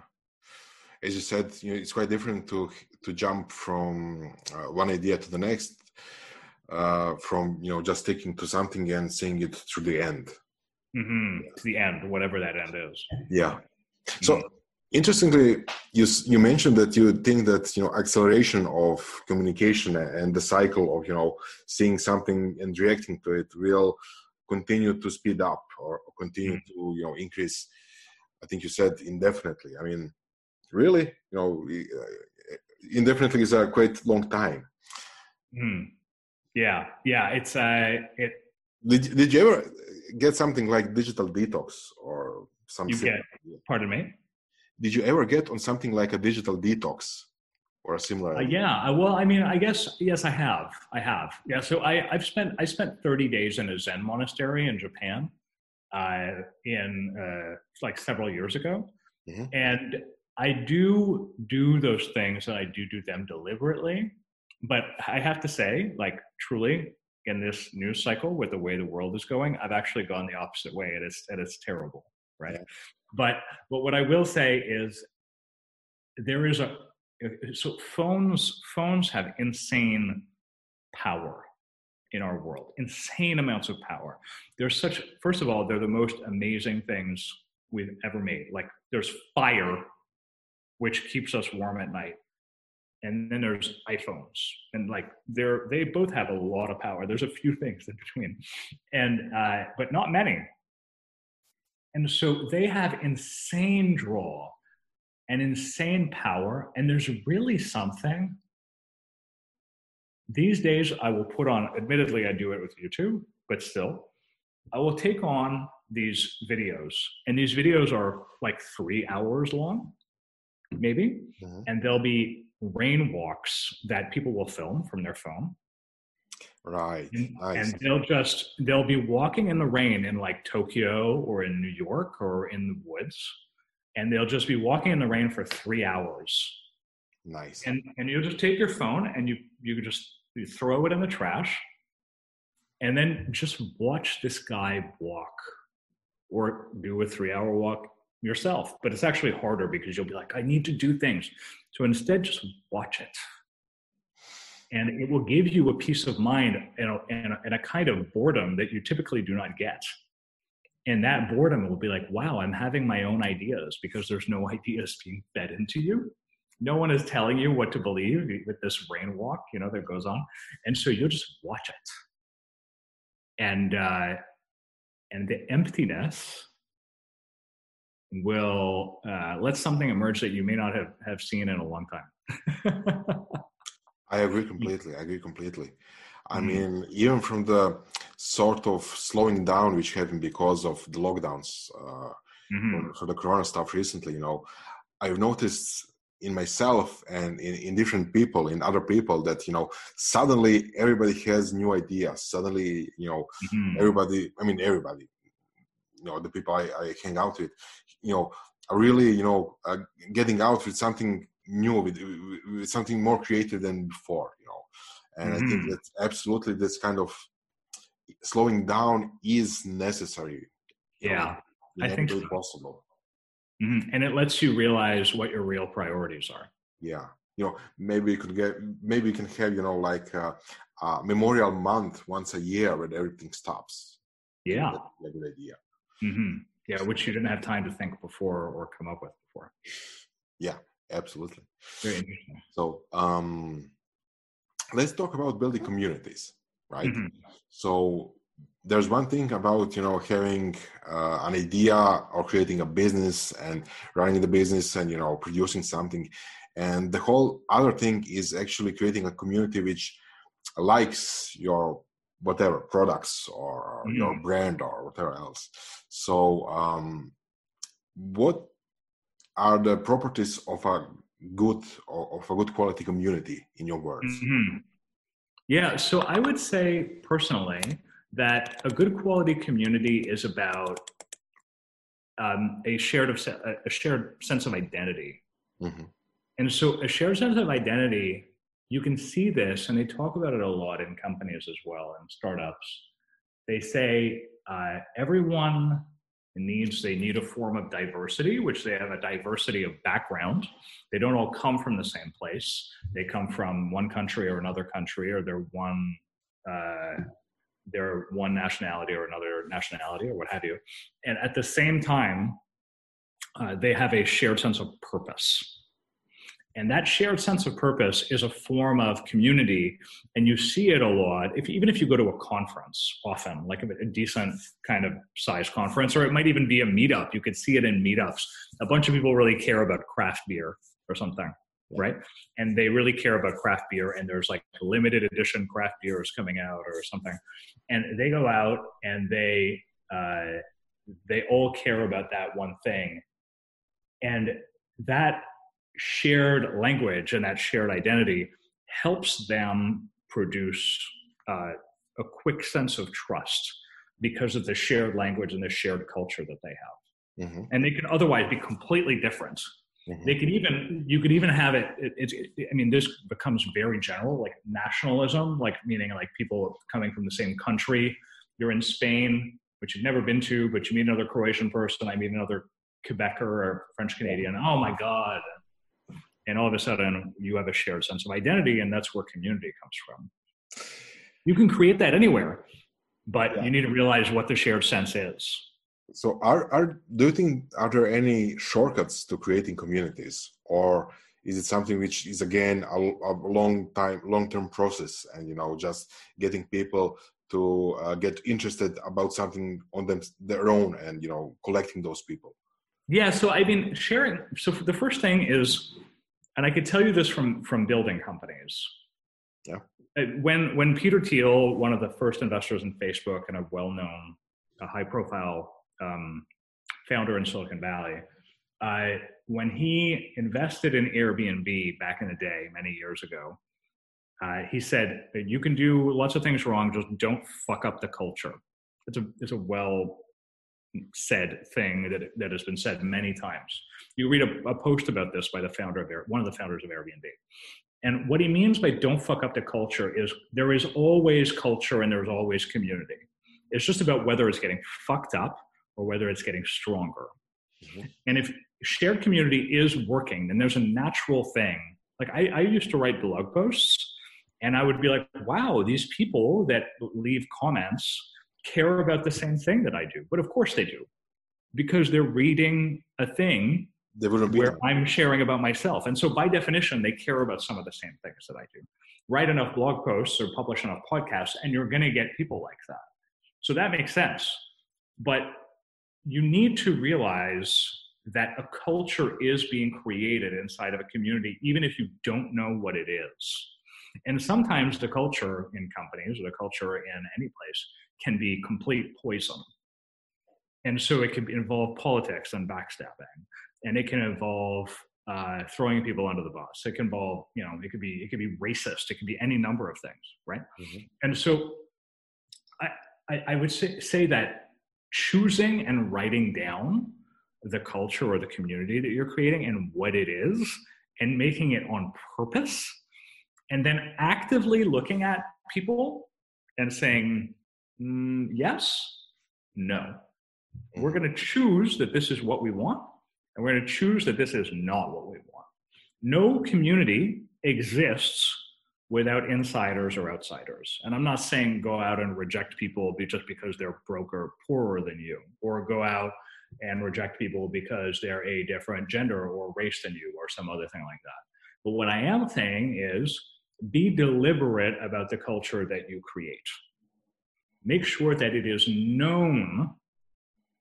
As you said, you know, it's quite different to to jump from uh, one idea to the next, uh, from you know just sticking to something and seeing it through the end. hmm To the end, whatever that end is. Yeah. So interestingly, you you mentioned that you think that you know acceleration of communication and the cycle of you know seeing something and reacting to it will continue to speed up or continue to you know increase. I think you said indefinitely. I mean, really, you know, uh, indefinitely is a quite long time. Hmm. Yeah, yeah. It's uh, it. Did did you ever get something like digital detox or something You get. Pardon me. Did you ever get on something like a digital detox or a similar? Uh, yeah. uh, Well, I mean, I guess yes, I have. I have. Yeah. So I I've spent I spent 30 days in a Zen monastery in Japan, uh, in uh, like several years ago, Mhm. and I do do those things and I do do them deliberately. But I have to say, like truly, in this news cycle with the way the world is going, I've actually gone the opposite way, and it's and it's terrible, right? Yeah. But but what I will say is there is a so phones phones have insane power in our world insane amounts of power there's such first of all they're the most amazing things we've ever made like there's fire which keeps us warm at night and then there's iphones and like they're they both have a lot of power there's a few things in between and uh, but not many and so they have insane draw and insane power. And there's really something. These days, I will put on, admittedly, I do it with YouTube, but still, I will take on these videos. And these videos are like three hours long, maybe. Mhm. And there'll be rain walks that people will film from their phone Right. and, Nice. and they'll just they'll be walking in the rain in like tokyo or in new york or in the woods and they'll just be walking in the rain for three hours Nice. and and you'll just take your phone and you you just you throw it in the trash and then just watch this guy walk or do a three hour walk yourself but it's actually harder because you'll be like i need to do things. So instead just watch it. And it will give you a peace of mind and a, and a, and a kind of boredom that you typically do not get. And that boredom will be like wow i'm having my own ideas because there's no ideas being fed into you. No one is telling you what to believe with this rain walk you know that goes on. And so you'll just watch it. And uh and the emptiness will uh, let something emerge that you may not have, have seen in a long time I agree completely. I agree completely. I Mhm. mean, even from the sort of slowing down which happened because of the lockdowns uh, Mhm. for- for the corona stuff recently, you know, I've noticed in myself and in, in different people in other people that you know suddenly everybody has new ideas suddenly you know mm-hmm. everybody i mean everybody you know the people I, I hang out with you know really you know uh, getting out with something new with, with, something more creative than before you know and mm-hmm. i think mm-hmm. that absolutely this kind of slowing down is necessary yeah know, i think so. possible mm-hmm. and it lets you realize what your real priorities are yeah you know maybe you could get maybe you can have you know like a, a memorial month once a year where everything stops yeah that's a good idea mm-hmm. Yeah which you didn't have time to think before or come up with before. Yeah absolutely. Very interesting. So um let's talk about building communities right? Mm-hmm. so there's one thing about you know having uh, an idea or creating a business and running the business and you know producing something. And the whole other thing is actually creating a community which likes your whatever products or mm-hmm. your brand or whatever else so um, what are the properties of a good of a good quality community in your words mm-hmm. yeah so i would say personally that a good quality community is about um, a shared of, a shared sense of identity mm-hmm. and so a shared sense of identity you can see this and they talk about it a lot in companies as well and startups. They say uh, everyone needs they need a form of diversity which they have a diversity of background. They don't all come from the same place. They come from one country or another country or they're one uh, they're one nationality or another nationality or what have you. And at the same time uh, they have a shared sense of purpose and that shared sense of purpose is a form of community. And you see it a lot, if, even if you go to a conference, often, like a, a decent kind of size conference, or it might even be a meetup. You could see it in meetups. A bunch of people really care about craft beer or something right? And they really care about craft beer, and there's like limited edition craft beers coming out or something, and they go out and they uh, they all care about that one thing, and that shared language and that shared identity helps them produce uh, a quick sense of trust because of the shared language and the shared culture that they have. Mm-hmm. And they can otherwise be completely different. Mm-hmm. They could even, you could even have it, it, it, it, I mean, this becomes very general, like nationalism, like meaning like people coming from the same country. You're in Spain, which you've never been to, but you meet another Croatian person, I meet another Quebecer or French Canadian. Oh my God, and all of a sudden you have a shared sense of identity and that's where community comes from. You can create that anywhere but yeah. you need to realize what the shared sense is. So are, are do you think are there any shortcuts to creating communities? Or is it something which is again a, a long time long term process and you know just getting people to uh, get interested about something on them their own and you know collecting those people? Yeah so i mean sharing so the first thing is and I could tell you this from from building companies. Yeah. Uh, when when Peter Thiel, one of the first investors in Facebook and a well-known, a high-profile um, founder in Silicon Valley, uh, when he invested in Airbnb back in the day, many years ago, uh, he said, "You can do lots of things wrong, just don't fuck up the culture." It's a it's a well said thing that, that has been said many times. You read a, a post about this by the founder of Air, one of the founders of Airbnb. And what he means by don't fuck up the culture is there is always culture and there's always community. It's just about whether it's getting fucked up or whether it's getting stronger. Mm-hmm. And if shared community is working, then there's a natural thing. Like I, I used to write blog posts and I would be like, wow, these people that leave comments care about the same thing that I do. But of course they do, because they're reading a thing where I'm sharing about myself. And so by definition, they care about some of the same things that I do. Write enough blog posts or publish enough podcasts, and you're going to get people like that. So that makes sense. But you need to realize that a culture is being created inside of a community, even if you don't know what it is. And sometimes the culture in companies or the culture in any place can be complete poison. And so it can involve politics and backstabbing, and it can involve uh, throwing people under the bus. It can involve, you know, it could be it could be racist. It could be any number of things, right? Mm-hmm. And so, I, I, I would say say that choosing and writing down the culture or the community that you're creating and what it is, and making it on purpose, and then actively looking at people and saying mm, yes, no. We're mm-hmm. going to choose that this is what we want and we're going to choose that this is not what we want. No community exists without insiders or outsiders. And I'm not saying go out and reject people just because they're broke or poorer than you, or go out and reject people because they're a different gender or race than you, or some other thing like that. But what I am saying is be deliberate about the culture that you create. Make sure that it is known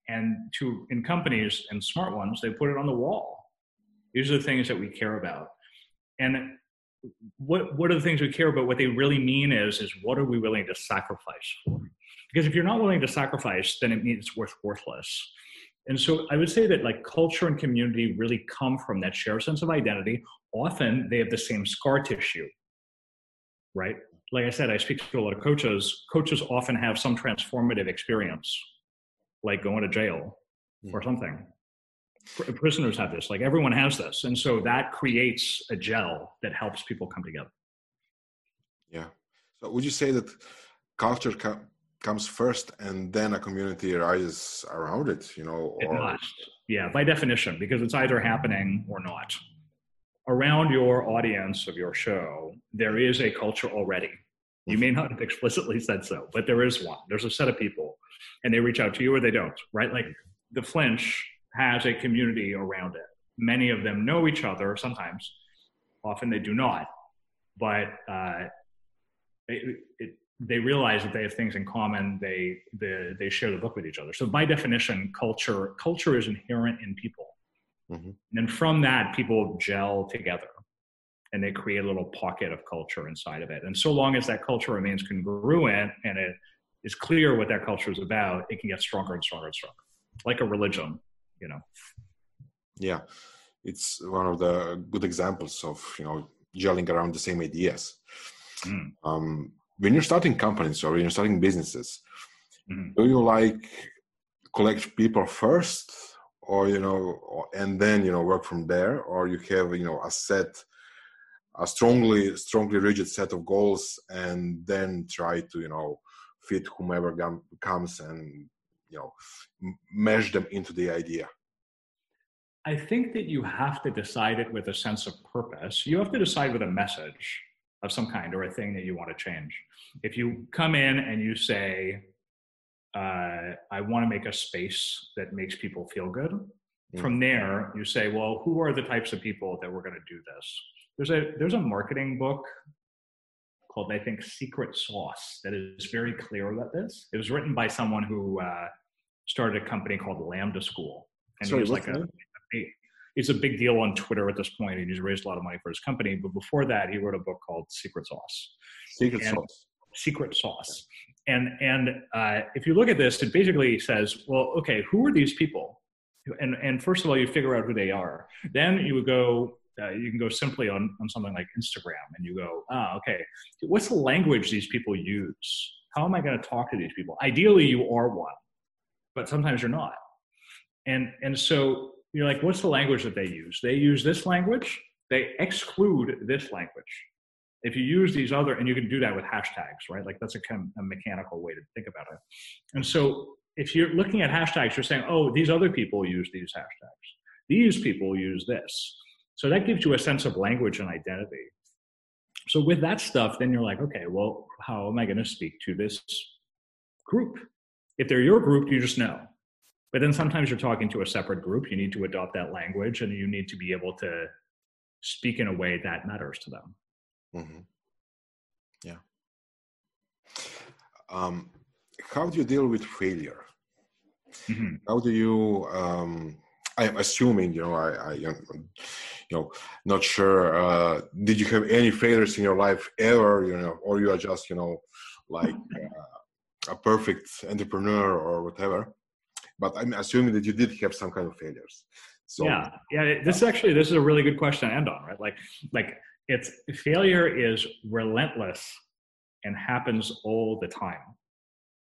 and to in companies and smart ones they put it on the wall. These are the things that we care about. And what what are the things we care about? What they really mean is is what are we willing to sacrifice for? Because if you're not willing to sacrifice then it means it's worth worthless. And so i would say that like culture and community really come from that shared sense of identity. Often they have the same scar tissue right like i said i speak to a lot of coaches coaches often have some transformative experience like going to jail or hmm. something. Prisoners have this, like everyone has this. And so that creates a gel that helps people come together. Yeah. So would you say that culture co- comes first and then a community arises around it, you know? Or... It must. Yeah, by definition, because it's either happening or not. Around your audience of your show, there is a culture already. You may not have explicitly said so, but there is one. There's a set of people and they reach out to you or they don't, right? Like the flinch has a community around it. Many of them know each other sometimes, often they do not, but uh, it, it, they realize that they have things in common. They, they, they share the book with each other. So by definition, culture, culture is inherent in people. Mm-hmm. And from that, people gel together and they create a little pocket of culture inside of it. And so long as that culture remains congruent and it is clear what that culture is about, it can get stronger and stronger and stronger, like a religion, you know. Yeah, it's one of the good examples of you know gelling around the same ideas. Mm. Um, when you're starting companies or when you're starting businesses, mm-hmm. do you like collect people first, or you know, and then you know work from there, or you have you know a set a strongly strongly rigid set of goals and then try to you know fit whomever comes and you know mesh them into the idea. I think that you have to decide it with a sense of purpose. You have to decide with a message of some kind or a thing that you want to change. If you come in and you say uh, i want to make a space that makes people feel good mm. from there you say well who are the types of people that we're going to do this there's a there's a marketing book called, I think, Secret Sauce that is very clear about this. It was written by someone who uh, started a company called Lambda School. And Sorry, he was like a, a, it's a big deal on Twitter at this point, and he's raised a lot of money for his company. But before that, he wrote a book called Secret Sauce. Secret and, Sauce. Secret Sauce. And and uh, if you look at this, it basically says, well, okay, who are these people? And and first of all, you figure out who they are. Then you would go uh, you can go simply on, on something like Instagram and you go, ah, okay, what's the language these people use? How am I going to talk to these people? Ideally, you are one, but sometimes you're not. And, and so you're like, what's the language that they use? They use this language, they exclude this language. If you use these other, and you can do that with hashtags, right? Like that's a kind of a mechanical way to think about it. And so if you're looking at hashtags, you're saying, oh, these other people use these hashtags. These people use this so that gives you a sense of language and identity. So with that stuff, then you're like, okay, well, how am I going to speak to this group? If they're your group, you just know. But then sometimes you're talking to a separate group. You need to adopt that language and you need to be able to speak in a way that matters to them. Mm-hmm. Yeah. Um, how do you deal with failure? Mm-hmm. How do you um, I'm assuming, you know, I, I you know, not sure. Uh, did you have any failures in your life ever, you know, or you are just, you know, like uh, a perfect entrepreneur or whatever? But I'm assuming that you did have some kind of failures. So yeah, yeah. This actually this is a really good question to end on, right? Like, like it's failure is relentless and happens all the time.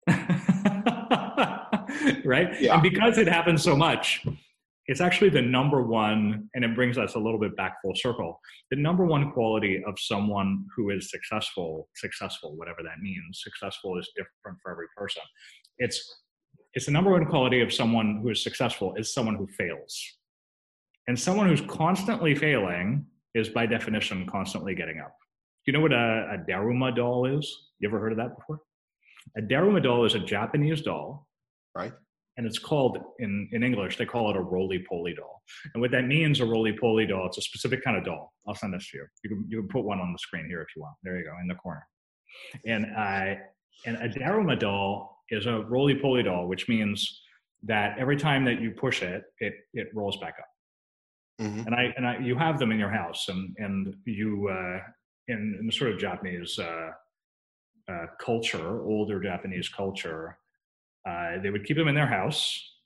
right? Yeah. And because it happens so much, it's actually the number one, and it brings us a little bit back full circle. The number one quality of someone who is successful, successful, whatever that means, successful is different for every person. It's it's the number one quality of someone who is successful is someone who fails. And someone who's constantly failing is by definition constantly getting up. Do you know what a, a Daruma doll is? You ever heard of that before? A Daruma doll is a Japanese doll. Right. And it's called, in, in English, they call it a roly poly doll. And what that means, a roly poly doll, it's a specific kind of doll. I'll send this to you. You can, you can put one on the screen here if you want. There you go, in the corner. And, uh, and a Daruma doll is a roly poly doll, which means that every time that you push it, it, it rolls back up. Mm-hmm. And I and I, you have them in your house, and and you uh, in, in the sort of Japanese uh, uh, culture, older Japanese culture, uh, they would keep them in their house,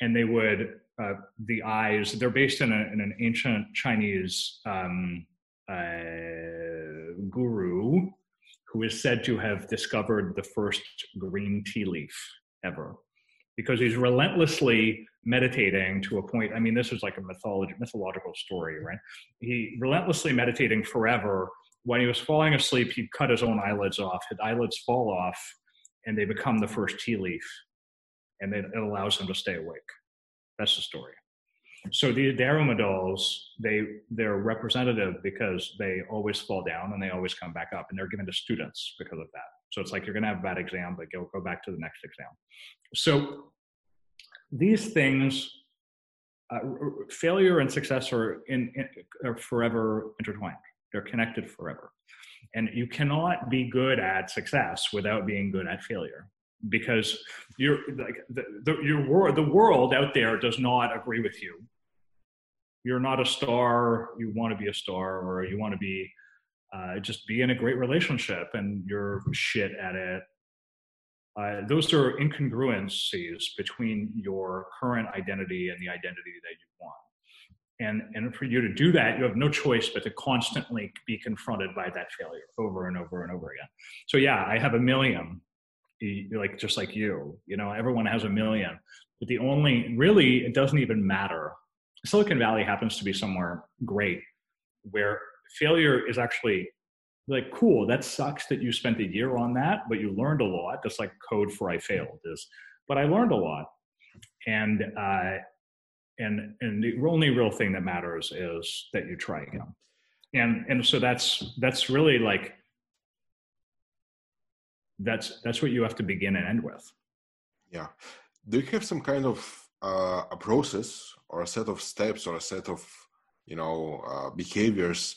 and they would uh, the eyes. They're based in, a, in an ancient Chinese um, uh, guru who is said to have discovered the first green tea leaf ever because he's relentlessly meditating to a point. I mean, this is like a mythology, mythological story, right? He relentlessly meditating forever. When he was falling asleep, he'd cut his own eyelids off. His eyelids fall off, and they become the first tea leaf, and it allows him to stay awake. That's the story. So the Daruma dolls, they they're representative because they always fall down and they always come back up, and they're given to students because of that. So it's like you're going to have a bad exam, but go go back to the next exam. So these things, uh, failure and success are, in, in, are forever intertwined. They're connected forever. And you cannot be good at success without being good at failure because you're like the, the, your world, the world out there does not agree with you. You're not a star. You want to be a star, or you want to be uh, just be in a great relationship, and you're shit at it, uh, those are incongruencies between your current identity and the identity that you want. And, and for you to do that, you have no choice but to constantly be confronted by that failure over and over and over again. So yeah, I have a million, like just like you. You know, everyone has a million, but the only really it doesn't even matter. Silicon Valley happens to be somewhere great where failure is actually like cool. That sucks that you spent a year on that but you learned a lot just like code for i failed is. But i learned a lot. And uh and and the only real thing that matters is that you try again. And and so that's that's really like that's that's what you have to begin and end with. Yeah. Do you have some kind of uh, a process or a set of steps or a set of you know uh, behaviors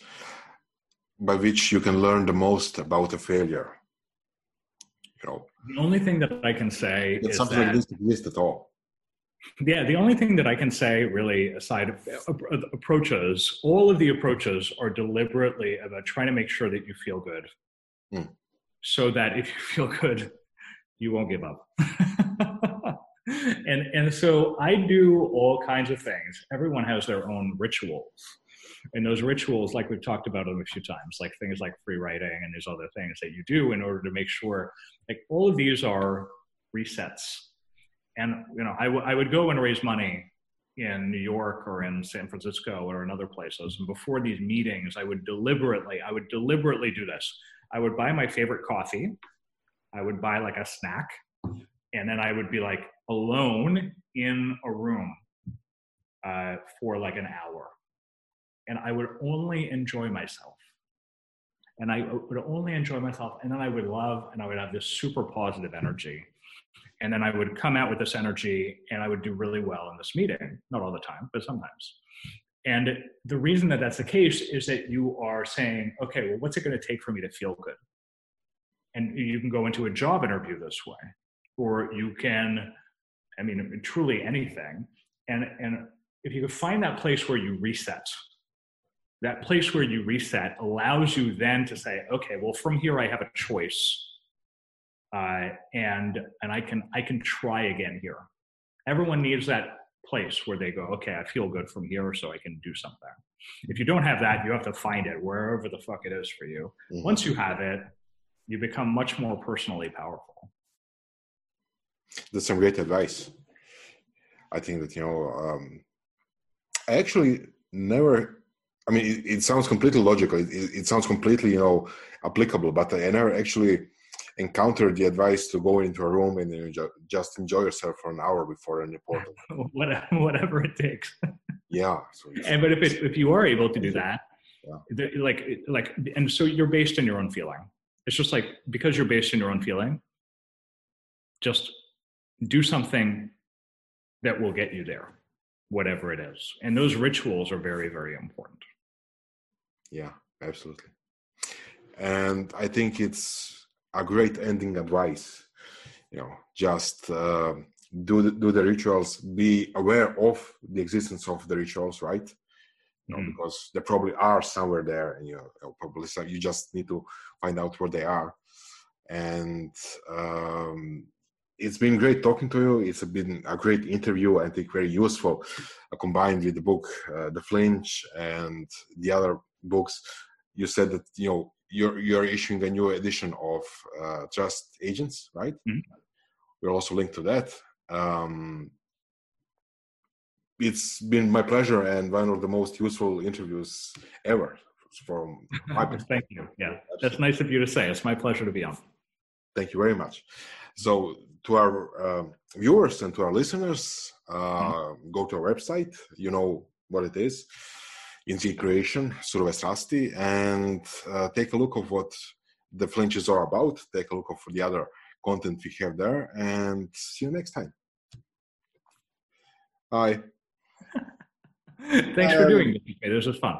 by which you can learn the most about a failure you know. The only thing that i can say that is something that, like this exists at all. Yeah the only thing that i can say really aside of approaches all of the approaches are deliberately about trying to make sure that you feel good. Mm. so that if you feel good you won't give up and and so i do all kinds of things. Everyone has their own rituals. And those rituals like we've talked about them a few times like things like free writing and there's other things that you do in order to make sure like all of these are resets. And you know I, w- I would go and raise money in new york or in san francisco or in other places. And before these meetings i would deliberately i would deliberately do this. I would buy my favorite coffee. I would buy like a snack. And then i would be like alone in a room uh, for like an hour and I would only enjoy myself. And I would only enjoy myself. And then I would love and I would have this super positive energy. And then I would come out with this energy and I would do really well in this meeting. Not all the time, but sometimes. And the reason that that's the case is that you are saying, okay, well, what's it going to take for me to feel good? And you can go into a job interview this way, or you can, I mean, truly anything. And, and if you could find that place where you reset, that place where you reset allows you then to say okay well from here i have a choice uh, and and i can i can try again here everyone needs that place where they go, okay, I feel good from here, so I can do something. If you don't have that, you have to find it wherever the fuck it is for you. Mm-hmm. Once you have it, you become much more personally powerful. That's some great advice. I think that, you know, um, I actually never, I mean, it, it sounds completely logical. It, it, sounds completely, you know, applicable, but I never actually encountered the advice to go into a room and you know, just enjoy yourself for an hour before an report. Whatever it takes. yeah. So and but if it, if you are able to do that, yeah. like like, and so you're based in your own feeling. It's just like because you're based in your own feeling, just do something that will get you there, whatever it is. And those rituals are very, very important. Yeah, absolutely. And I think it's a great ending advice. You know, just uh, do the, do the rituals, be aware of the existence of the rituals, right? You know, mm. because they probably are somewhere there, and you know, probably so you just need to find out where they are. And um, it's been great talking to you. It's been a great interview. I think very useful, uh, combined with the book, uh, The Flinch, and the other books. You said that you know you're you're issuing a new edition of uh, Trust Agents, right? Mm-hmm. We're also linked to that. Um, it's been my pleasure and one of the most useful interviews ever from my perspective. Thank you. Yeah, that's nice of you to say. It's my pleasure to be on. Thank you very much. So, to our uh, viewers and to our listeners, uh, mm-hmm. go to our website. You know what it is. Inzi Creation, Surove Strasti, and uh, take a look of what the flinches are about. Take a look of the other content we have there, and see you next time. Bye. Thanks um, for doing this. This was fun.